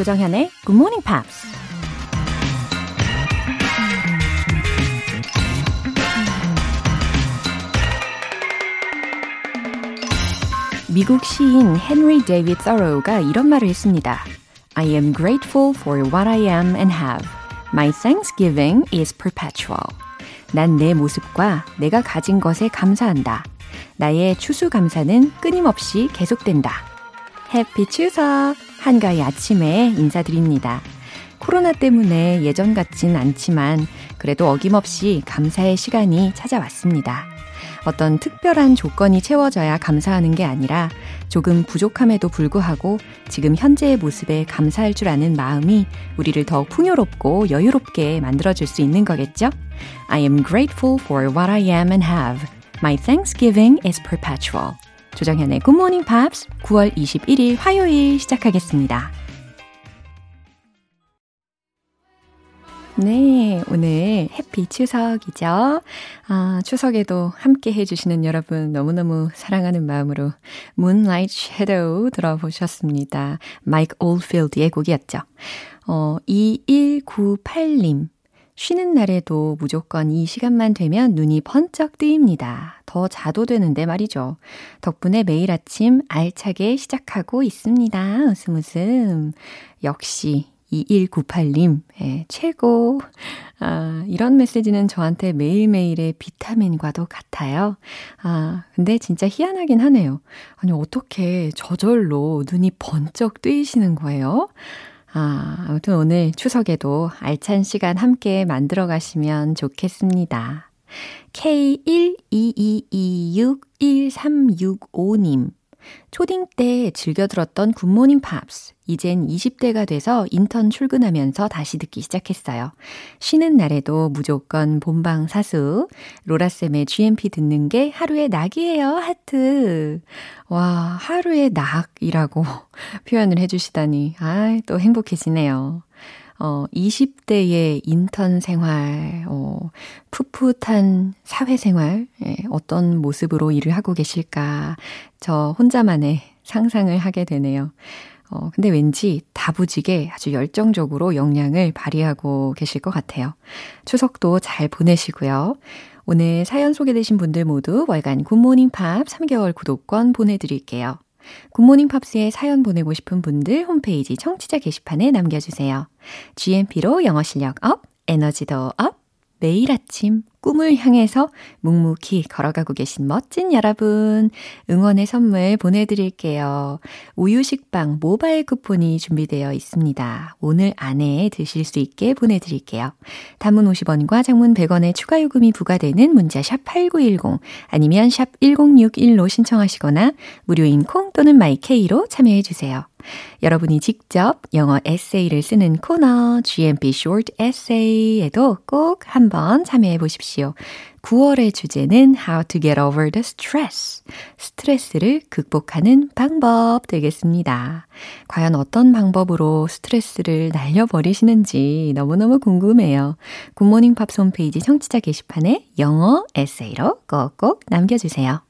조정현의 Good Morning Pops. 미국 시인 헨리 데이비드 서로우가 이런 말을 했습니다. I am grateful for what I am and have. My thanksgiving is perpetual. 난 내 모습과 내가 가진 것에 감사한다. 나의 추수감사는 끊임없이 계속된다. 해피 추석! 한가위 아침에 인사드립니다. 코로나 때문에 예전 같진 않지만 그래도 어김없이 감사의 시간이 찾아왔습니다. 어떤 특별한 조건이 채워져야 감사하는 게 아니라 조금 부족함에도 불구하고 지금 현재의 모습에 감사할 줄 아는 마음이 우리를 더욱 풍요롭고 여유롭게 만들어줄 수 있는 거겠죠? I am grateful for what I am and have. My thanksgiving is perpetual. 조정현의 Morning Pops 9월 21일 화요일 시작하겠습니다. 네, 오늘 해피 추석이죠. 아, 추석에도 함께 해주시는 여러분 너무너무 사랑하는 마음으로 Moonlight Shadow 들어보셨습니다. 마이크 올필드의 곡이었죠. 어, 2198님. 쉬는 날에도 무조건 이 시간만 되면 눈이 번쩍 뜨입니다. 더 자도 되는데 말이죠. 덕분에 매일 아침 알차게 시작하고 있습니다. 웃음 웃음. 역시 2198님, 예, 최고. 아, 이런 메시지는 저한테 매일매일의 비타민과도 같아요. 아, 근데 진짜 희한하긴 하네요. 아니, 어떻게 저절로 눈이 번쩍 뜨이시는 거예요? 아, 아무튼 오늘 추석에도 알찬 시간 함께 만들어 가시면 좋겠습니다. K122261365님. 초딩 때 즐겨 들었던 굿모닝 팝스. 이젠 20대가 돼서 인턴 출근하면서 다시 듣기 시작했어요. 쉬는 날에도 무조건 본방 사수. 로라쌤의 GMP 듣는 게 하루의 낙이에요. 하트. 와, 하루의 낙이라고 표현을 해주시다니. 아, 또 행복해지네요. 어, 20대의 인턴 생활, 어, 풋풋한 사회생활, 예, 어떤 모습으로 일을 하고 계실까, 저 혼자만의 상상을 하게 되네요. 어, 근데 왠지 다부지게 아주 열정적으로 역량을 발휘하고 계실 것 같아요. 추석도 잘 보내시고요. 오늘 사연 소개되신 분들 모두 월간 굿모닝 팝스 3개월 구독권 보내드릴게요. 굿모닝 팝스에 사연 보내고 싶은 분들 홈페이지 청취자 게시판에 남겨주세요. GMP로 영어 실력 up, 에너지도 up, 매일 아침 꿈을 향해서 묵묵히 걸어가고 계신 멋진 여러분, 응원의 선물 보내드릴게요. 우유식빵 모바일 쿠폰이 준비되어 있습니다. 오늘 안에 드실 수 있게 보내드릴게요. 단문 50원과 장문 100원의 추가 요금이 부과되는 문자 샵 8910 아니면 샵 1061로 신청하시거나 무료인 콩 또는 마이케이로 참여해주세요. 여러분이 직접 영어 에세이를 쓰는 코너 GMP Short Essay에도 꼭 한번 참여해 보십시오. 9월의 주제는 How to get over the stress. 스트레스를 극복하는 방법 되겠습니다. 과연 어떤 방법으로 스트레스를 날려버리시는지 너무너무 궁금해요. 굿모닝 팝스 홈페이지 청취자 게시판에 영어 에세이로 꼭꼭 남겨주세요.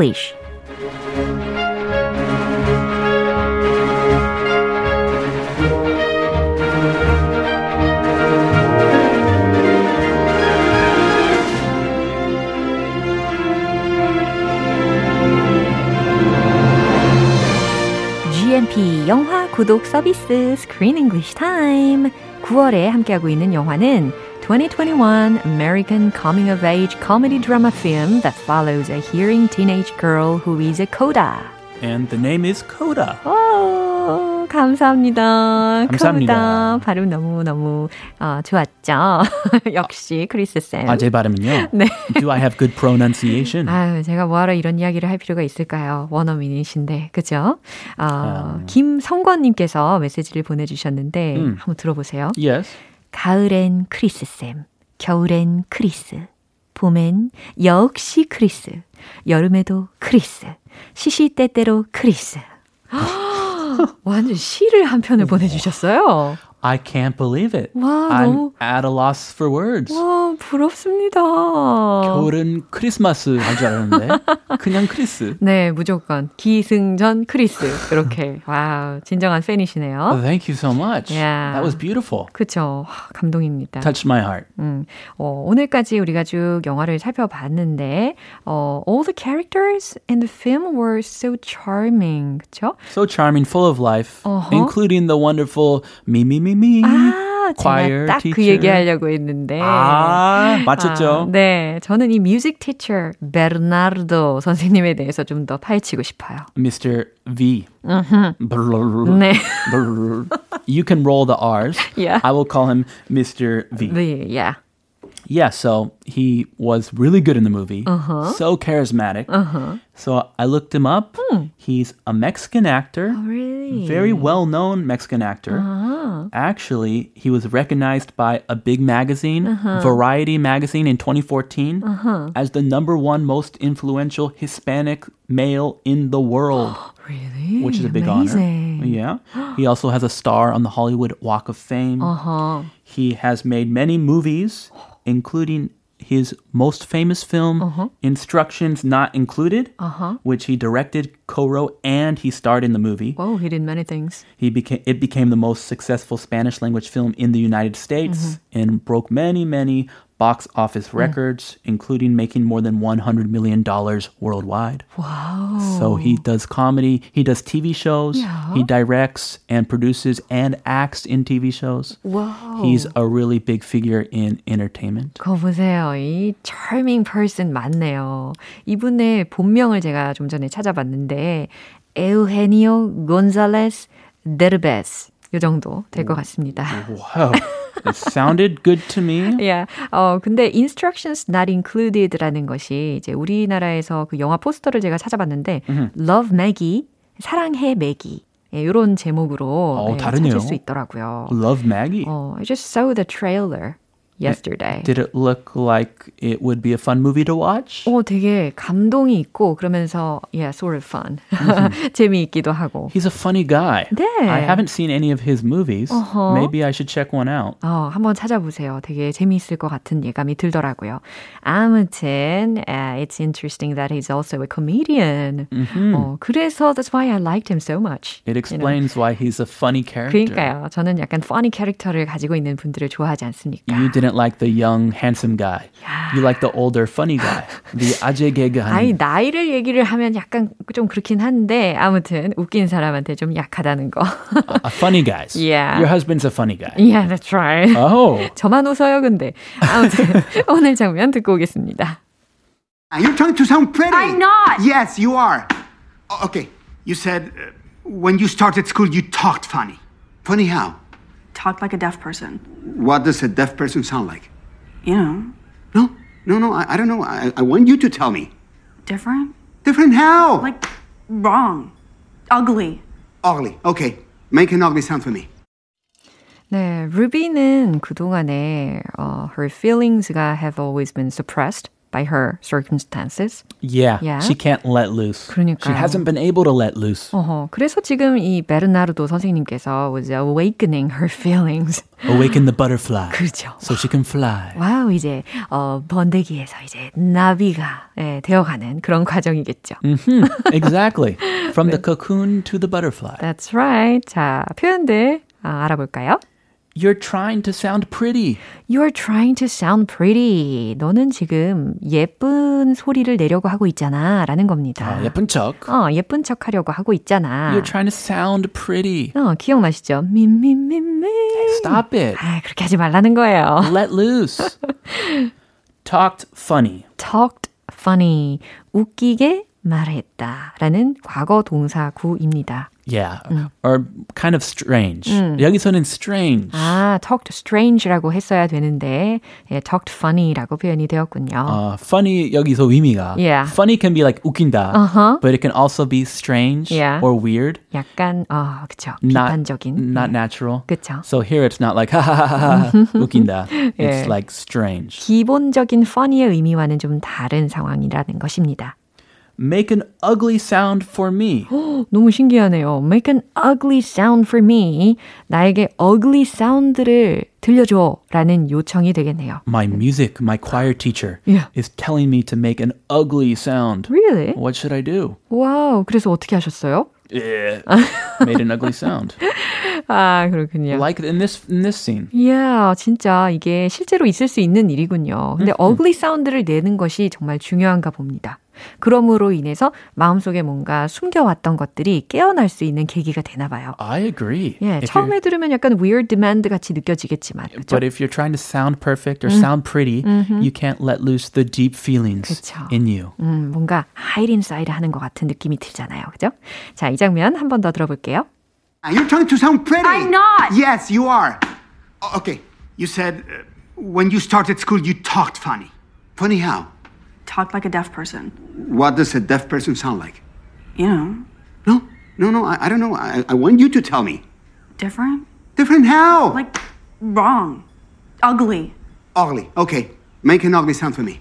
English. 영화 구독 서비스 Screen English Time. 9월에 함께하고 있는 영화는 2021 American coming of age comedy drama film that follows a hearing teenage girl who is a coda. And the name is Coda. 어, 감사합니다. 감사합니다. 크다. 발음 너무너무 어, 좋았죠? 역시 크리스 쌤. 아, 제 발음은요? 네. Do I have good pronunciation? 아유, 제가 뭐하러 이런 이야기를 할 필요가 있을까요? 원어민이신데, 그죠? 어, 김성권님께서 메시지를 보내주셨는데, 음. 한번 들어보세요. Yes. 가을엔 크리스쌤, 겨울엔 크리스, 봄엔 역시 크리스, 여름에도 크리스, 시시때때로 크리스. 완전 시를 한 편을 보내주셨어요. I can't believe it. 와, I'm 너무, at a loss for words. 와, 부럽습니다. 겨울은 크리스마스 할 줄 알았는데 그냥 크리스. 네, 무조건. 기승전 크리스. 이렇게. 와우, 진정한 팬이시네요. Oh, thank you so much. Yeah. That was beautiful. 그쵸. 와, 감동입니다. Touched my heart. 음, 어, 오늘까지 우리가 쭉 영화를 살펴봤는데, 어, all the characters in the film were so charming. 그쵸? So charming, full of life, Uh-huh. including the wonderful me, Me. 아, 제가 딱 그. 얘기하려고 했는데. 아, 맞췄죠? 아, 네. 저는 이 music teacher, 베르나르도 선생님에 대해서 좀 더 파헤치고 싶어요. Mr. V. 네. You can roll the R's. Yeah. I will call him Mr. V. 네, yeah. Yeah, so he was really good in the movie. Uh-huh. So charismatic. Uh-huh. So I looked him up. He's a Mexican actor. Oh, really? Very well known Mexican actor. Uh-huh. Actually, he was recognized by a big magazine, Uh-huh. Variety magazine in 2014, as the number one most influential Hispanic male in the world, Really? which is a big Amazing. honor. Yeah. He also has a star on the Hollywood Walk of Fame. Uh-huh. He has made many movies, including his most famous film, Uh-huh. Instructions Not Included, which he directed, co-wrote, and he starred in the movie. Whoa, he did many things. He became it became the most successful Spanish language film in the United States and broke many many box office records, including making more than 100 million dollars worldwide. Wow. So he does comedy, he does TV shows, Yeah. he directs and produces and acts in TV shows. Wow. He's a really big figure in entertainment. 그거 보세요. 이 charming person 맞네요. 이분의 본명을 제가 좀 전에 찾아봤는데 에우헤니오 곤잘레스 데르베스 요 정도 될 것 같습니다. Wow. it sounded good to me. Yeah. 어, 근데 instructions not included라는 것이 이제 우리나라에서 그 영화 포스터를 제가 찾아봤는데 Love Maggie, 사랑해 매기. 예, 이런 제목으로 어, 예, 다르네요. 찾을 수 있더라고요. Love Maggie. 어, I just saw the trailer yesterday. Did it look like it would be a fun movie to watch? 어, 되게 감동이 있고 그러면서 yeah, sort of fun. 재미있기도 하고. He's a funny guy. 네. I haven't seen any of his movies. Uh-huh. Maybe I should check one out. 어, 한번 찾아보세요. 되게 재미있을 것 같은 예감이 들더라고요. 아무튼 uh, it's interesting that he's also a comedian. 어, 그래서 that's why I liked him so much. It explains why he's a funny character. 그러니까요. 저는 약간 funny 캐릭터를 가지고 있는 분들을 좋아하지 않습니까? You didn't like the young, handsome guy. You like the older, funny guy. The 아재 개그한. 아니 나이를 얘기를 하면 약간 좀 그렇긴 한데 아무튼 웃긴 사람한테 좀 약하다는 거. a funny guys. Yeah. Your husband's a funny guy. yeah, that's right. Oh. 저만 웃어요, 근데. 아무튼 오늘 장면 듣고 오겠습니다. You're trying to sound pretty. I'm not. Yes, you are. O- Okay, you said uh, when you started school you talked funny. Funny how? Talk like a deaf person. What does a deaf person sound like? You know, No, no, no. I, I don't know. I, I want you to tell me. different. Different how? Like, wrong. Ugly. ugly. Okay, make an ugly sound for me. 네, 루비는 그동안에 어, her feelings가 have always been suppressed By her circumstances. Yeah. Yeah. She can't let loose. 그러니까요. She hasn't been able to let loose. 어허, 그래서 지금 이 베르나르도 선생님께서 was awakening her feelings. Awaken the butterfly. 그렇죠. So she can fly. 와우, 이제 어, 번데기에서 이제 나비가 예, 되어가는 그런 과정이겠죠. exactly. From the cocoon to the butterfly. That's right. 자, 표현들 아, 알아볼까요? You're trying to sound pretty. You're trying to sound pretty. 너는 지금 예쁜 소리를 내려고 하고 있잖아. 라는 겁니다. 아, 예쁜 척. 어, 예쁜 척 하려고 하고 있잖아. You're trying to sound pretty. 어, 기억나시죠? 미미미미. Stop it. 아, 그렇게 하지 말라는 거예요. Let loose. Talked funny. Talked funny. 웃기게 말했다 라는 과거 동사 구입니다. Yeah, or kind of strange. 여기서는 strange. 아, talked strange라고 했어야 되는데 예, talked funny라고 표현이 되었군요. Uh, funny 여기서 의미가 Yeah. funny can be like 웃긴다, Uh-huh. but it can also be strange Yeah. or weird, 약간 어, 그쵸. not 비판적인. not 예. natural. 그쵸. So here it's not like 하하하하 웃긴다. It's Yeah. like strange. 기본적인 funny의 의미와는 좀 다른 상황이라는 것입니다. Make an ugly sound for me. 너무 신기하네요. Make an ugly sound for me. 나에게 ugly 사운드를 들려줘. 라는 요청이 되겠네요. My music, my choir teacher Yeah. is telling me to make an ugly sound. Really? What should I do? 와우. 그래서 어떻게 하셨어요? Eh, Made an ugly sound. 아, 그렇군요. Like in this in this scene. 이야, 진짜 이게 실제로 있을 수 있는 일이군요. 근데 ugly 사운드를 내는 것이 정말 중요한가 봅니다. 그럼으로 인해서 마음속에 뭔가 숨겨왔던 것들이 깨어날 수 있는 계기가 되나 봐요. I agree. 예, If 처음에 들으면 약간 weird demand 같이 느껴지겠지만, 그렇죠? But if you're trying to sound perfect or sound pretty, you can't let loose the deep feelings 그쵸. in you. 음, 뭔가 hide inside 하는 것 같은 느낌이 들잖아요. 그죠? 자, 이 장면 한 번 더 들어볼게요. You're trying to sound pretty. I'm not. Yes, you are. Okay, you said uh, when you started school you talked funny. Funny how? Talk like a deaf person. What does a deaf person sound like? You know, No, no, no. I, I don't know. I, I want you to tell me. different. Different how? Like, wrong. Ugly. ugly. Okay, make an ugly sound for me.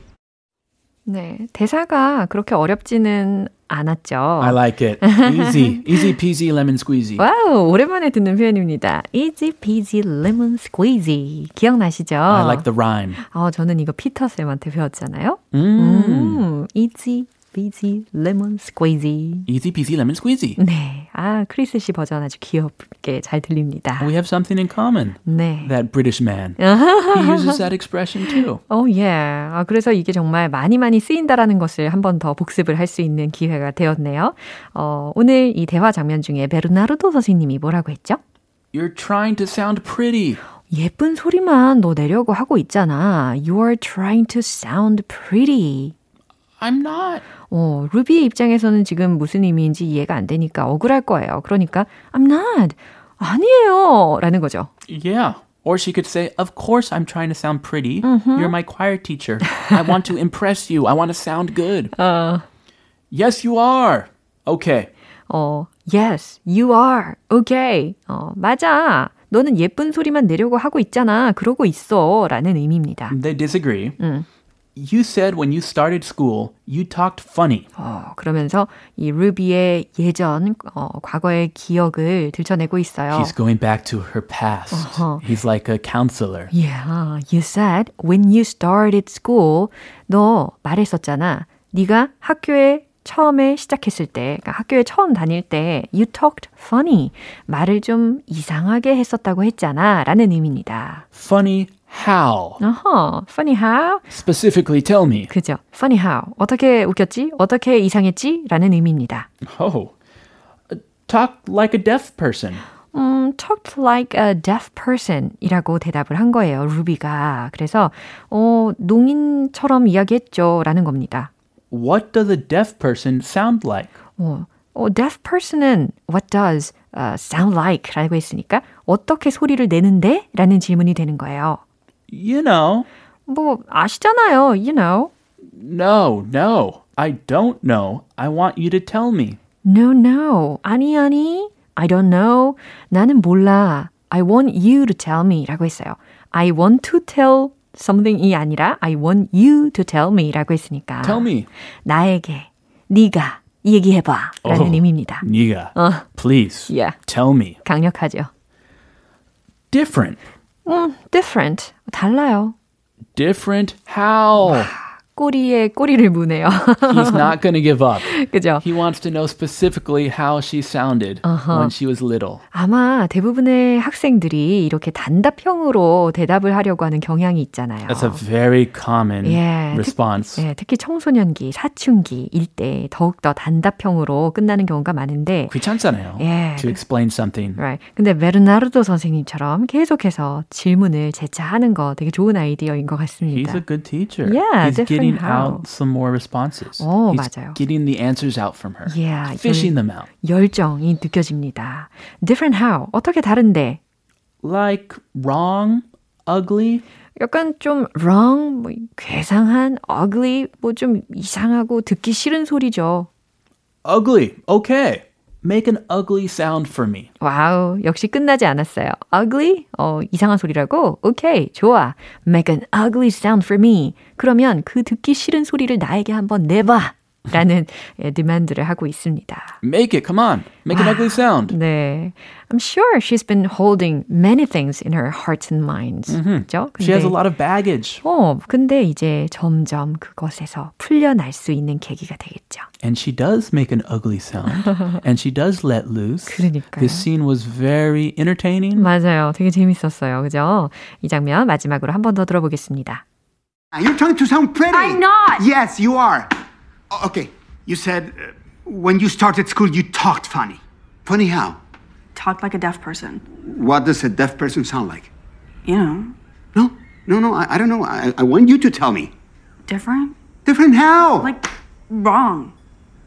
네, 대사가 그렇게 어렵지는 않았죠. I like it. Easy, easy peasy lemon squeezy. 와우, 오랜만에 듣는 표현입니다. Easy peasy lemon squeezy. 기억나시죠? I like the rhyme. 어, 저는 이거 피터 쌤한테 배웠잖아요. Mm. 음, easy peasy lemon squeezy. Easy peasy lemon squeezy. 네, 아 크리스 씨 버전 아주 귀엽게 잘 들립니다. We have something in common. 네. That British man. he uses that expression too. 어, 예. 아, 그래서 이게 정말 많이 많이 쓰인다라는 것을 한 번 더 복습을 할 수 있는 기회가 되었네요. 어, 오늘 이 대화 장면 중에 베르나르도 선생님이 뭐라고 했죠? You're trying to sound pretty. 예쁜 소리만 너 내려고 하고 있잖아. You're trying to sound pretty. I'm not. 어, 루비의 입장에서는 지금 무슨 의미인지 이해가 안 되니까 억울할 거예요. 그러니까 I'm not. 아니에요. 라는 거죠. Yeah. Or she could say, Of course I'm trying to sound pretty. You're my choir teacher. I want to impress you. I want to sound good. Yes, you are. Okay. 어, yes, you are. Okay. 어, 맞아. 너는 예쁜 소리만 내려고 하고 있잖아. 그러고 있어. 라는 의미입니다. They disagree. You said when you started school, you talked funny. 어, 그러면서 이 루비의 예전, 어, 과거의 기억을 들춰내고 있어요. He's going back to her past. He's like a counselor. Yeah, you said when you started school, 너 말했었잖아. 네가 학교에 처음에 시작했을 때, 그러니까 학교에 처음 다닐 때, you talked funny. 말을 좀 이상하게 했었다고 했잖아. 라는 의미입니다. Funny how? 어허, funny how? Specifically tell me. 그죠. funny how. 어떻게 웃겼지? 어떻게 이상했지? 라는 의미입니다. Oh. Uh, Talk like a deaf person. 음, talked like a deaf person 이라고 대답을 한 거예요, 루비가. 그래서, 어, 농인처럼 이야기했죠. 라는 겁니다. What does a deaf person sound like? 어, 어, deaf person은 what does uh, sound like 라고 했으니까 어떻게 소리를 내는데? 라는 질문이 되는 거예요. You know. 뭐, 아시잖아요, you know. No, no. I don't know. I want you to tell me. No, no. 아니, 아니. I don't know. 나는 몰라. I want you to tell me 라고 했어요. I want to tell something이 아니라 I want you to tell me 라고 했으니까. Tell me. 나에게, 네가 얘기해봐 라는 Oh. 의미입니다. Niga. Please. Yeah. Tell me. 강력하죠. Different. 음, different. 달라요. Different how? 꼬리에 꼬리를 무네요. He's not going to give up. 그죠? He wants to know specifically how she sounded when she was little. 아마 대부분의 학생들이 이렇게 단답형으로 대답을 하려고 하는 경향이 있잖아요. That's a very common Yeah. response. 예, 특히 청소년기, 사춘기일 때 더욱더 단답형으로 끝나는 경우가 많은데 귀찮잖아요. Yeah. To explain something. Right. 근데 베르나르도 선생님처럼 계속해서 질문을 재차 하는 거 되게 좋은 아이디어인 것 He's 같습니다. a good teacher. Yeah, He's getting finding out some more responses. 어, He's 맞아요. getting the answers out from her. Yeah, fishing them out. 열정이 느껴집니다. Different how? 어떻게 다른데? Like wrong, ugly. 약간 좀 wrong, 뭐 괴상한, ugly, 뭐 좀 이상하고 듣기 싫은 소리죠. Ugly. Okay. Make an ugly sound for me. 와우, 역시 끝나지 않았어요. ugly? 어, 이상한 소리라고? 오케이, 좋아. Make an ugly sound for me. 그러면 그 듣기 싫은 소리를 나에게 한번 내봐. 라는 예, 디만드를 하고 있습니다. Make it. Come on. Make an ugly sound. 네. I'm sure she's been holding many things in her heart and minds. 그죠? She has a 근데- lot of baggage. 어, 근데 이제 점점 그것에서 풀려날 수 있는 계기가 되겠죠. And she does make an ugly sound. and she does let loose. 그러니까요. This scene was very entertaining. 맞아요. 되게 재밌었어요. 그죠? 이 장면 마지막으로 한 번 더 들어보겠습니다. You're trying to sound pretty. I'm not. Yes, you are. O- Okay, you said uh, when you started school you talked funny. Funny how? Talk like a deaf person. What does a deaf person sound like? You know, No, no, no. I, I don't know. I, I want you to tell me. different. Different how? Like, wrong.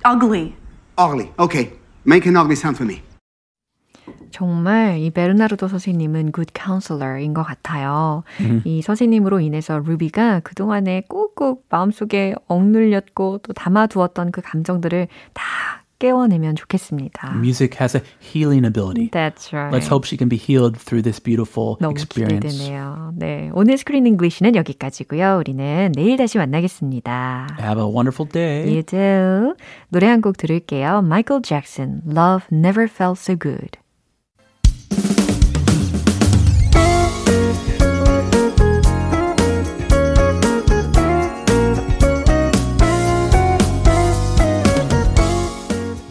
Ugly. ugly. Okay, make an ugly sound for me. 정말 이 베르나르도 선생님은 good counselor인 것 같아요. 이 선생님으로 인해서 루비가 그동안에 꾹꾹 마음속에 억눌렸고 또 담아두었던 그 감정들을 다 깨워내면 좋겠습니다. Music has a healing ability. That's right. Let's hope she can be healed through this beautiful 너무 experience. 기대되네요. 네, 오늘 Screen English는 여기까지고요. 우리는 내일 다시 만나겠습니다. Have a wonderful day. You too. 노래 한 곡 들을게요. Michael Jackson, Love Never Felt So Good.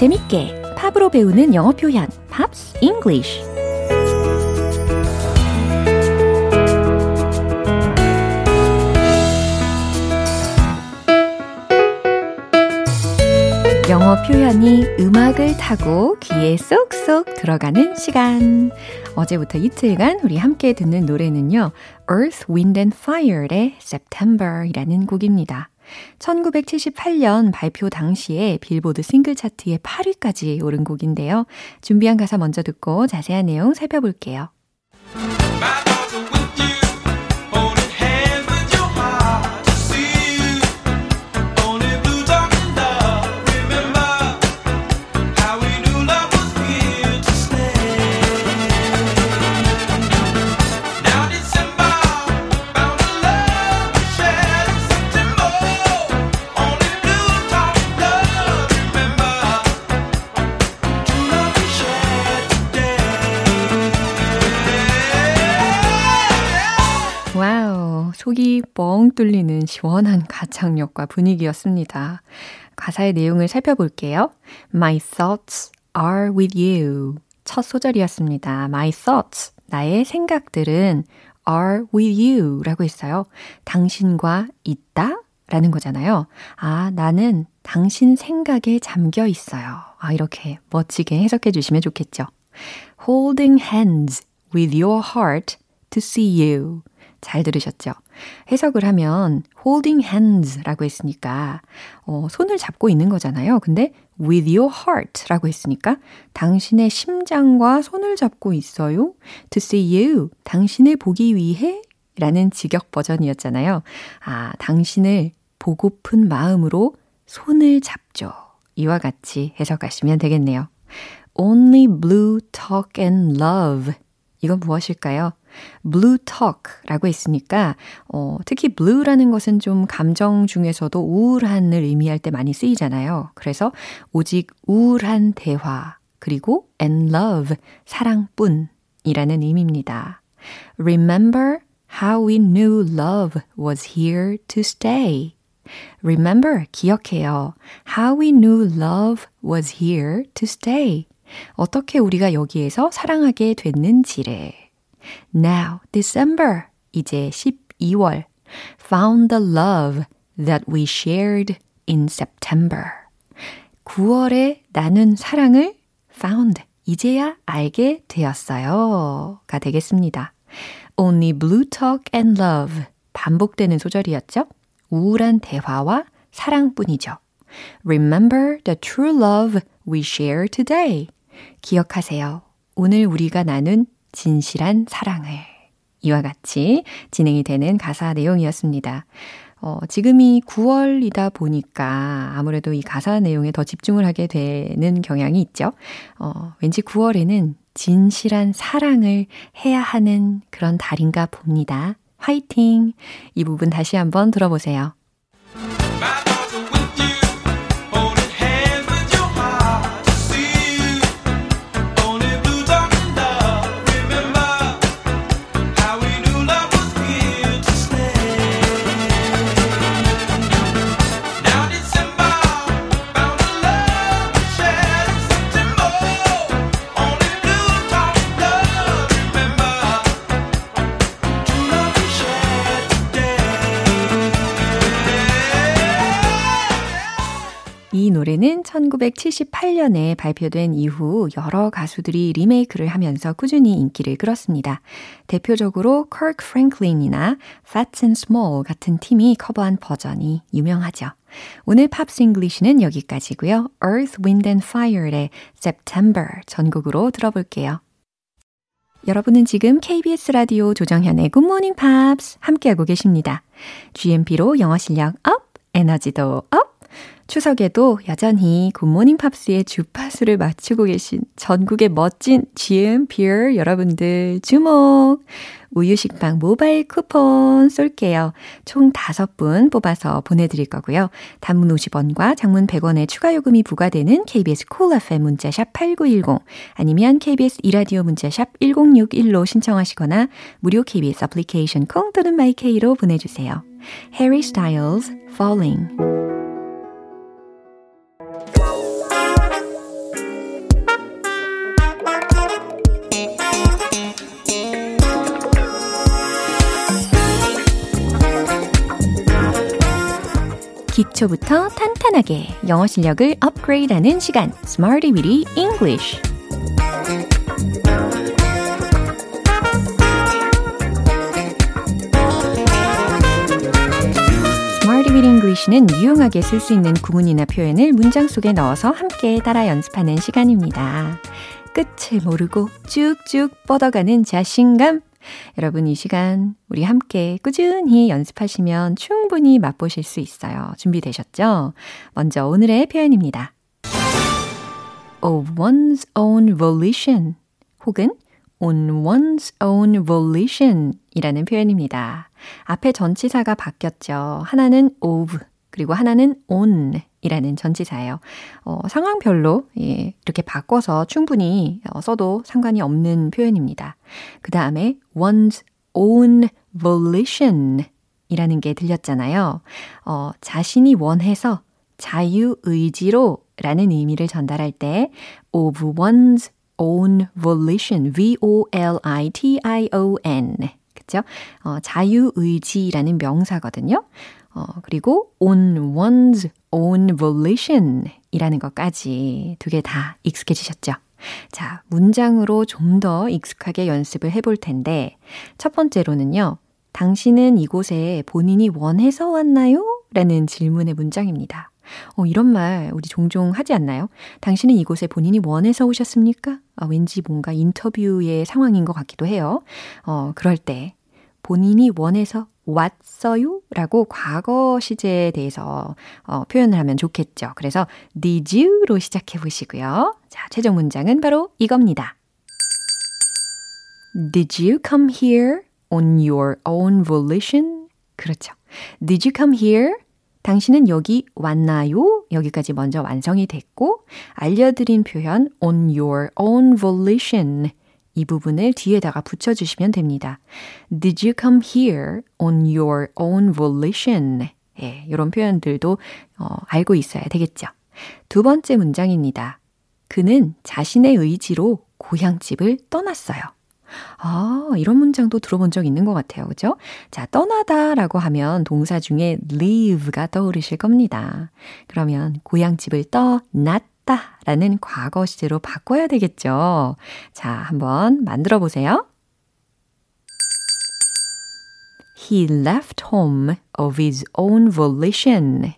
재밌게 팝으로 배우는 영어 표현 Pops English 영어 표현이 음악을 타고 귀에 쏙쏙 들어가는 시간. 어제부터 이틀간 우리 함께 듣는 노래는요. Earth, Wind and Fire의 September이라는 곡입니다. 1978년 발표 당시에 빌보드 싱글 차트에 8위까지 오른 곡인데요. 준비한 가사 먼저 듣고 자세한 내용 살펴볼게요. 속이 뻥 뚫리는 시원한 가창력과 분위기였습니다. 가사의 내용을 살펴볼게요. My thoughts are with you. 첫 소절이었습니다. My thoughts, 나의 생각들은 are with you 라고 했어요. 당신과 있다? 라는 거잖아요. 아, 나는 당신 생각에 잠겨 있어요. 아, 이렇게 멋지게 해석해 주시면 좋겠죠. Holding hands with your heart to see you. 잘 들으셨죠? 해석을 하면 holding hands라고 했으니까 어, 손을 잡고 있는 거잖아요. 근데 with your heart라고 했으니까 당신의 심장과 손을 잡고 있어요. To see you. 당신을 보기 위해 라는 직역 버전이었잖아요. 아, 당신을 보고픈 마음으로 손을 잡죠. 이와 같이 해석하시면 되겠네요. Only blue talk and love. 이건 무엇일까요? Blue talk라고 했으니까 어, 특히 blue라는 것은 좀 감정 중에서도 우울한을 의미할 때 많이 쓰이잖아요. 그래서 오직 우울한 대화 그리고 and love, 사랑뿐이라는 의미입니다. Remember how we knew love was here to stay. Remember, 기억해요. How we knew love was here to stay. 어떻게 우리가 여기에서 사랑하게 됐는지를. Now, December, 이제 12월. Found the love that we shared in September. 9월에 나눈 사랑을 found, 이제야 알게 되었어요. 가 되겠습니다. Only blue talk and love. 반복되는 소절이었죠? 우울한 대화와 사랑뿐이죠. Remember the true love we share today. 기억하세요. 오늘 우리가 나눈 진실한 사랑을. 이와 같이 진행이 되는 가사 내용이었습니다. 어, 지금이 9월이다 보니까 아무래도 이 가사 내용에 더 집중을 하게 되는 경향이 있죠. 어, 왠지 9월에는 진실한 사랑을 해야 하는 그런 달인가 봅니다. 화이팅! 이 부분 다시 한번 들어보세요. 1978년에 발표된 이후 여러 가수들이 리메이크를 하면서 꾸준히 인기를 끌었습니다. 대표적으로 Kirk Franklin이나 Phats and Small 같은 팀이 커버한 버전이 유명하죠. 오늘 Pops English는 여기까지고요. Earth, Wind and Fire의 September 전곡으로 들어볼게요. 여러분은 지금 KBS 라디오 조정현의 Good Morning Pops 함께하고 계십니다. GMP로 영어 실력 up, 에너지도 up! 추석에도 여전히 Good Morning Pops의 주파수를 맞추고 계신 전국의 멋진 GMPer 여러분들 주목! 우유식빵 모바일 쿠폰 쏠게요. 총 5분 뽑아서 보내드릴 거고요. 단문 50원과 장문 100원의 추가 요금이 부과되는 KBS Cool FM 문자샵 8910 아니면 KBS 이라디오 문자샵 1061로 신청하시거나 무료 KBS 애플리케이션 콩 또는 마이케이로 보내주세요. Harry Styles Falling 기초부터 탄탄하게 영어 실력을 업그레이드하는 시간. English. Smarty Weedy English는 유용하게 쓸 수 있는 구문이나 표현을 문장 속에 넣어서 함께 따라 연습하는 시간입니다. 끝을 모르고 쭉쭉 뻗어가는 자신감 여러분 이 시간 우리 함께 꾸준히 연습하시면 충분히 맛보실 수 있어요. 준비되셨죠? 먼저 오늘의 표현입니다. of one's own volition 혹은 on one's own volition 이라는 표현입니다. 앞에 전치사가 바뀌었죠. 하나는 of 그리고 하나는 on 이라는 전치사예요. 어, 상황별로 예, 이렇게 바꿔서 충분히 어, 써도 상관이 없는 표현입니다. 그 다음에 one's own volition 이라는 게 들렸잖아요. 어, 자신이 원해서 자유의지로 라는 의미를 전달할 때 of one's own volition, V-O-L-I-T-I-O-N 그죠? 어, 자유의지라는 명사거든요. 어, 그리고 on one's own volition 이라는 것까지 두 개 다 익숙해지셨죠? 자, 문장으로 좀 더 익숙하게 연습을 해볼 텐데, 첫 번째로는요, 당신은 이곳에 본인이 원해서 왔나요? 라는 질문의 문장입니다. 어, 이런 말 우리 종종 하지 않나요? 당신은 이곳에 본인이 원해서 오셨습니까? 아, 왠지 뭔가 인터뷰의 상황인 것 같기도 해요. 어, 그럴 때 본인이 원해서 왔어요? 라고 과거 시제에 대해서 어, 표현을 하면 좋겠죠. 그래서 did you로 시작해 보시고요. 자, 최종 문장은 바로 이겁니다. Did you come here on your own volition? 그렇죠. Did you come here 당신은 여기 왔나요? 여기까지 먼저 완성이 됐고, 알려드린 표현 on your own volition. 이 부분을 뒤에다가 붙여주시면 됩니다. Did you come here on your own volition? 예, 이런 표현들도 어, 알고 있어야 되겠죠. 두 번째 문장입니다. 그는 자신의 의지로 고향집을 떠났어요. 아, 이런 문장도 들어본 적 있는 것 같아요. 그죠? 자, 떠나다 라고 하면 동사 중에 leave가 떠오르실 겁니다. 그러면 고향집을 떠났 다 라는 과거 시제로 바꿔야 되겠죠. 자, 한번 만들어 보세요. He left home of his own volition.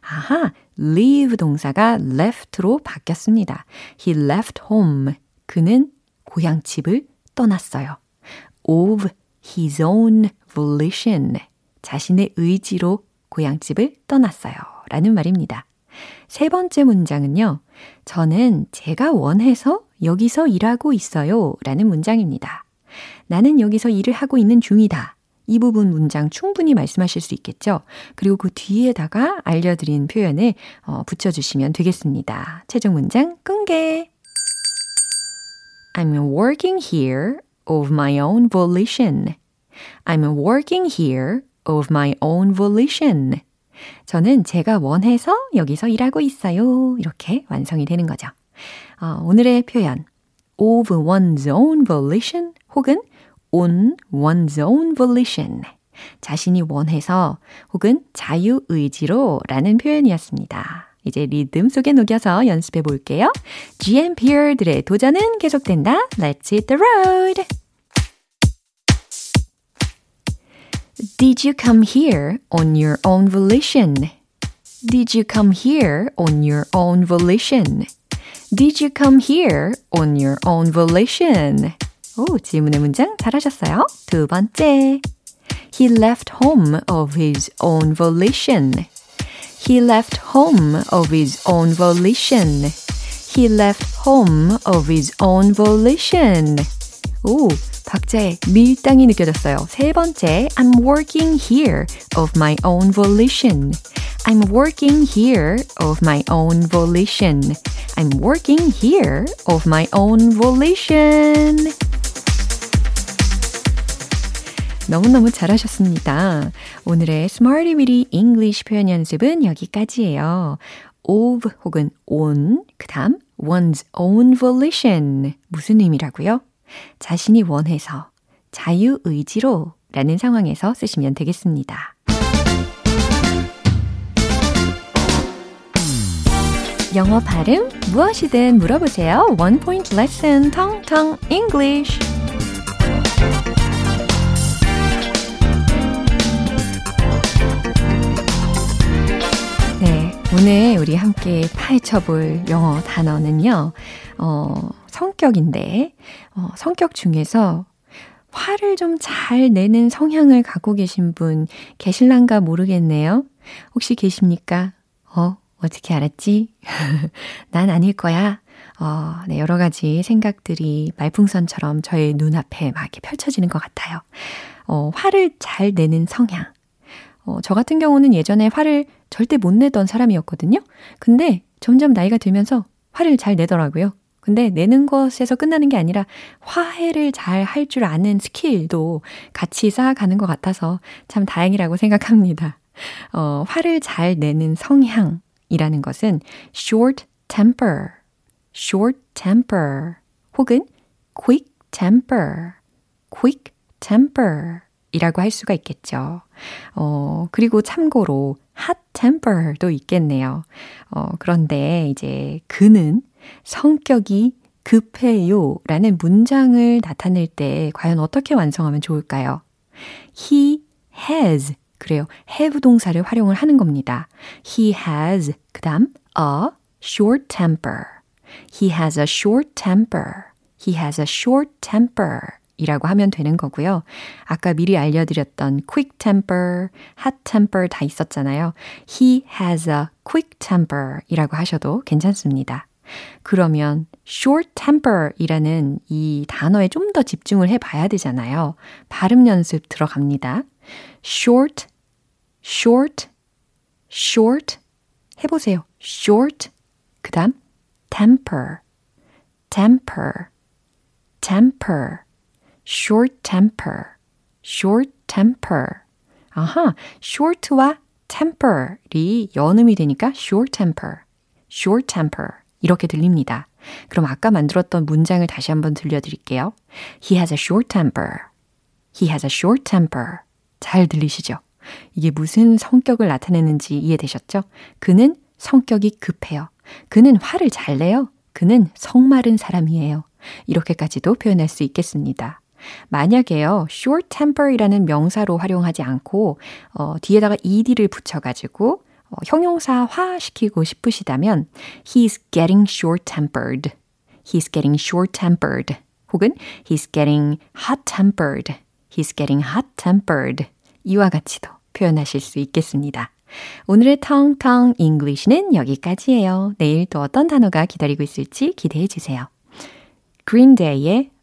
아하, leave 동사가 left로 바뀌었습니다. He left home. 그는 고향집을 떠났어요. of his own volition. 자신의 의지로 고향집을 떠났어요. 라는 말입니다. 세 번째 문장은요. 저는 제가 원해서 여기서 일하고 있어요. 라는 문장입니다. 나는 여기서 일을 하고 있는 중이다. 이 부분 문장 충분히 말씀하실 수 있겠죠? 그리고 그 뒤에다가 알려드린 표현을 어, 붙여주시면 되겠습니다. 최종 문장 공개! I'm working here of my own volition. I'm working here of my own volition. 저는 제가 원해서 여기서 일하고 있어요. 이렇게 완성이 되는 거죠. 어, 오늘의 표현 of one's own volition 혹은 on one's own volition. 자신이 원해서 혹은 자유의지로 라는 표현이었습니다. 이제 리듬 속에 녹여서 연습해 볼게요. GMPR들의 도전은 계속된다. Let's hit the road! Did you come here on your own volition? Did you come here on your own volition? Did you come here on your own volition? 오, 질문의 문장 잘하셨어요. 두 번째. He left home of his own volition. He left home of his own volition. He left home of his own volition. 오, 박자에 밀당이 느껴졌어요. 세 번째, I'm working here of my own volition. I'm working here of my own volition. I'm working here of my own volition. 너무너무 잘하셨습니다. 오늘의 Smarty Weedy English 표현 연습은 여기까지예요. of 혹은 on, 그 다음 one's own volition. 무슨 의미라고요? 자신이 원해서, 자유의지로 라는 상황에서 쓰시면 되겠습니다. 영어 발음 무엇이든 물어보세요. One Point Lesson, Tong Tong English. 네, 오늘 우리 함께 파헤쳐 볼 영어 단어는요, 어, 성격인데, 어, 성격 중에서 화를 좀 잘 내는 성향을 갖고 계신 분 계실란가 모르겠네요. 혹시 계십니까? 어, 어떻게 알았지? 난 아닐 거야. 어, 네, 여러 가지 생각들이 말풍선처럼 저의 눈앞에 막 이렇게 펼쳐지는 것 같아요. 어, 화를 잘 내는 성향. 어, 저 같은 경우는 예전에 화를 절대 못 내던 사람이었거든요. 근데 점점 나이가 들면서 화를 잘 내더라고요. 근데 내는 것에서 끝나는 게 아니라 화해를 잘 할 줄 아는 스킬도 같이 쌓아가는 것 같아서 참 다행이라고 생각합니다. 어, 화를 잘 내는 성향이라는 것은 short temper, short temper 혹은 quick temper, quick temper 이라고 할 수가 있겠죠. 어, 그리고 참고로 hot temper도 있겠네요. 어, 그런데 이제 그는 성격이 급해요 라는 문장을 나타낼 때 과연 어떻게 완성하면 좋을까요? He has 그래요. have 동사를 활용을 하는 겁니다. He has 그 다음 a short temper. He has a short temper. He has a short temper. 이라고 하면 되는 거고요. 아까 미리 알려드렸던 quick temper, hot temper 다 있었잖아요. He has a quick temper 이라고 하셔도 괜찮습니다. 그러면 short temper 이라는 이 단어에 좀 더 집중을 해 봐야 되잖아요. 발음 연습 들어갑니다. short, short, short 해보세요. short 그 다음 temper, temper, temper, short temper, short temper. 아하, short와 temper이 연음이 되니까 short temper, short temper 이렇게 들립니다. 그럼 아까 만들었던 문장을 다시 한번 들려드릴게요. He has a short temper. He has a short temper. 잘 들리시죠? 이게 무슨 성격을 나타내는지 이해되셨죠? 그는 성격이 급해요. 그는 화를 잘 내요. 그는 성마른 사람이에요. 이렇게까지도 표현할 수 있겠습니다. 만약에요, short temper이라는 명사로 활용하지 않고, 어, 뒤에다가 ed를 붙여가지고, 어, 형용사화 시키고 싶으시다면, he's getting short tempered. He's getting short tempered. 혹은 he's getting hot tempered. He's getting hot tempered. 이와 같이도 표현하실 수 있겠습니다. 오늘의 텅텅 English는 여기까지예요. 내일 또 어떤 단어가 기다리고 있을지 기대해 주세요. Green Day의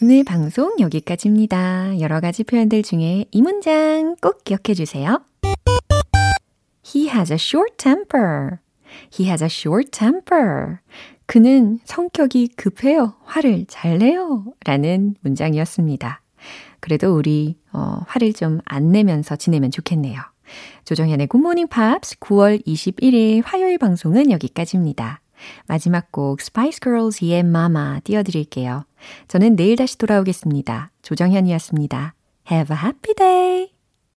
오늘 방송 여기까지입니다. 여러 가지 표현들 중에 이 문장 꼭 기억해 주세요. He has a short temper. He has a short temper. 그는 성격이 급해요. 화를 잘 내요. 라는 문장이었습니다. 그래도 우리 어, 화를 좀 안 내면서 지내면 좋겠네요. 조정현의 Good Morning Pops 9월 21일 화요일 방송은 여기까지입니다. 마지막 곡 Spice Girls의 Mama 띄워드릴게요. 저는 내일 다시 돌아오겠습니다. 조정현이었습니다. Have a happy day!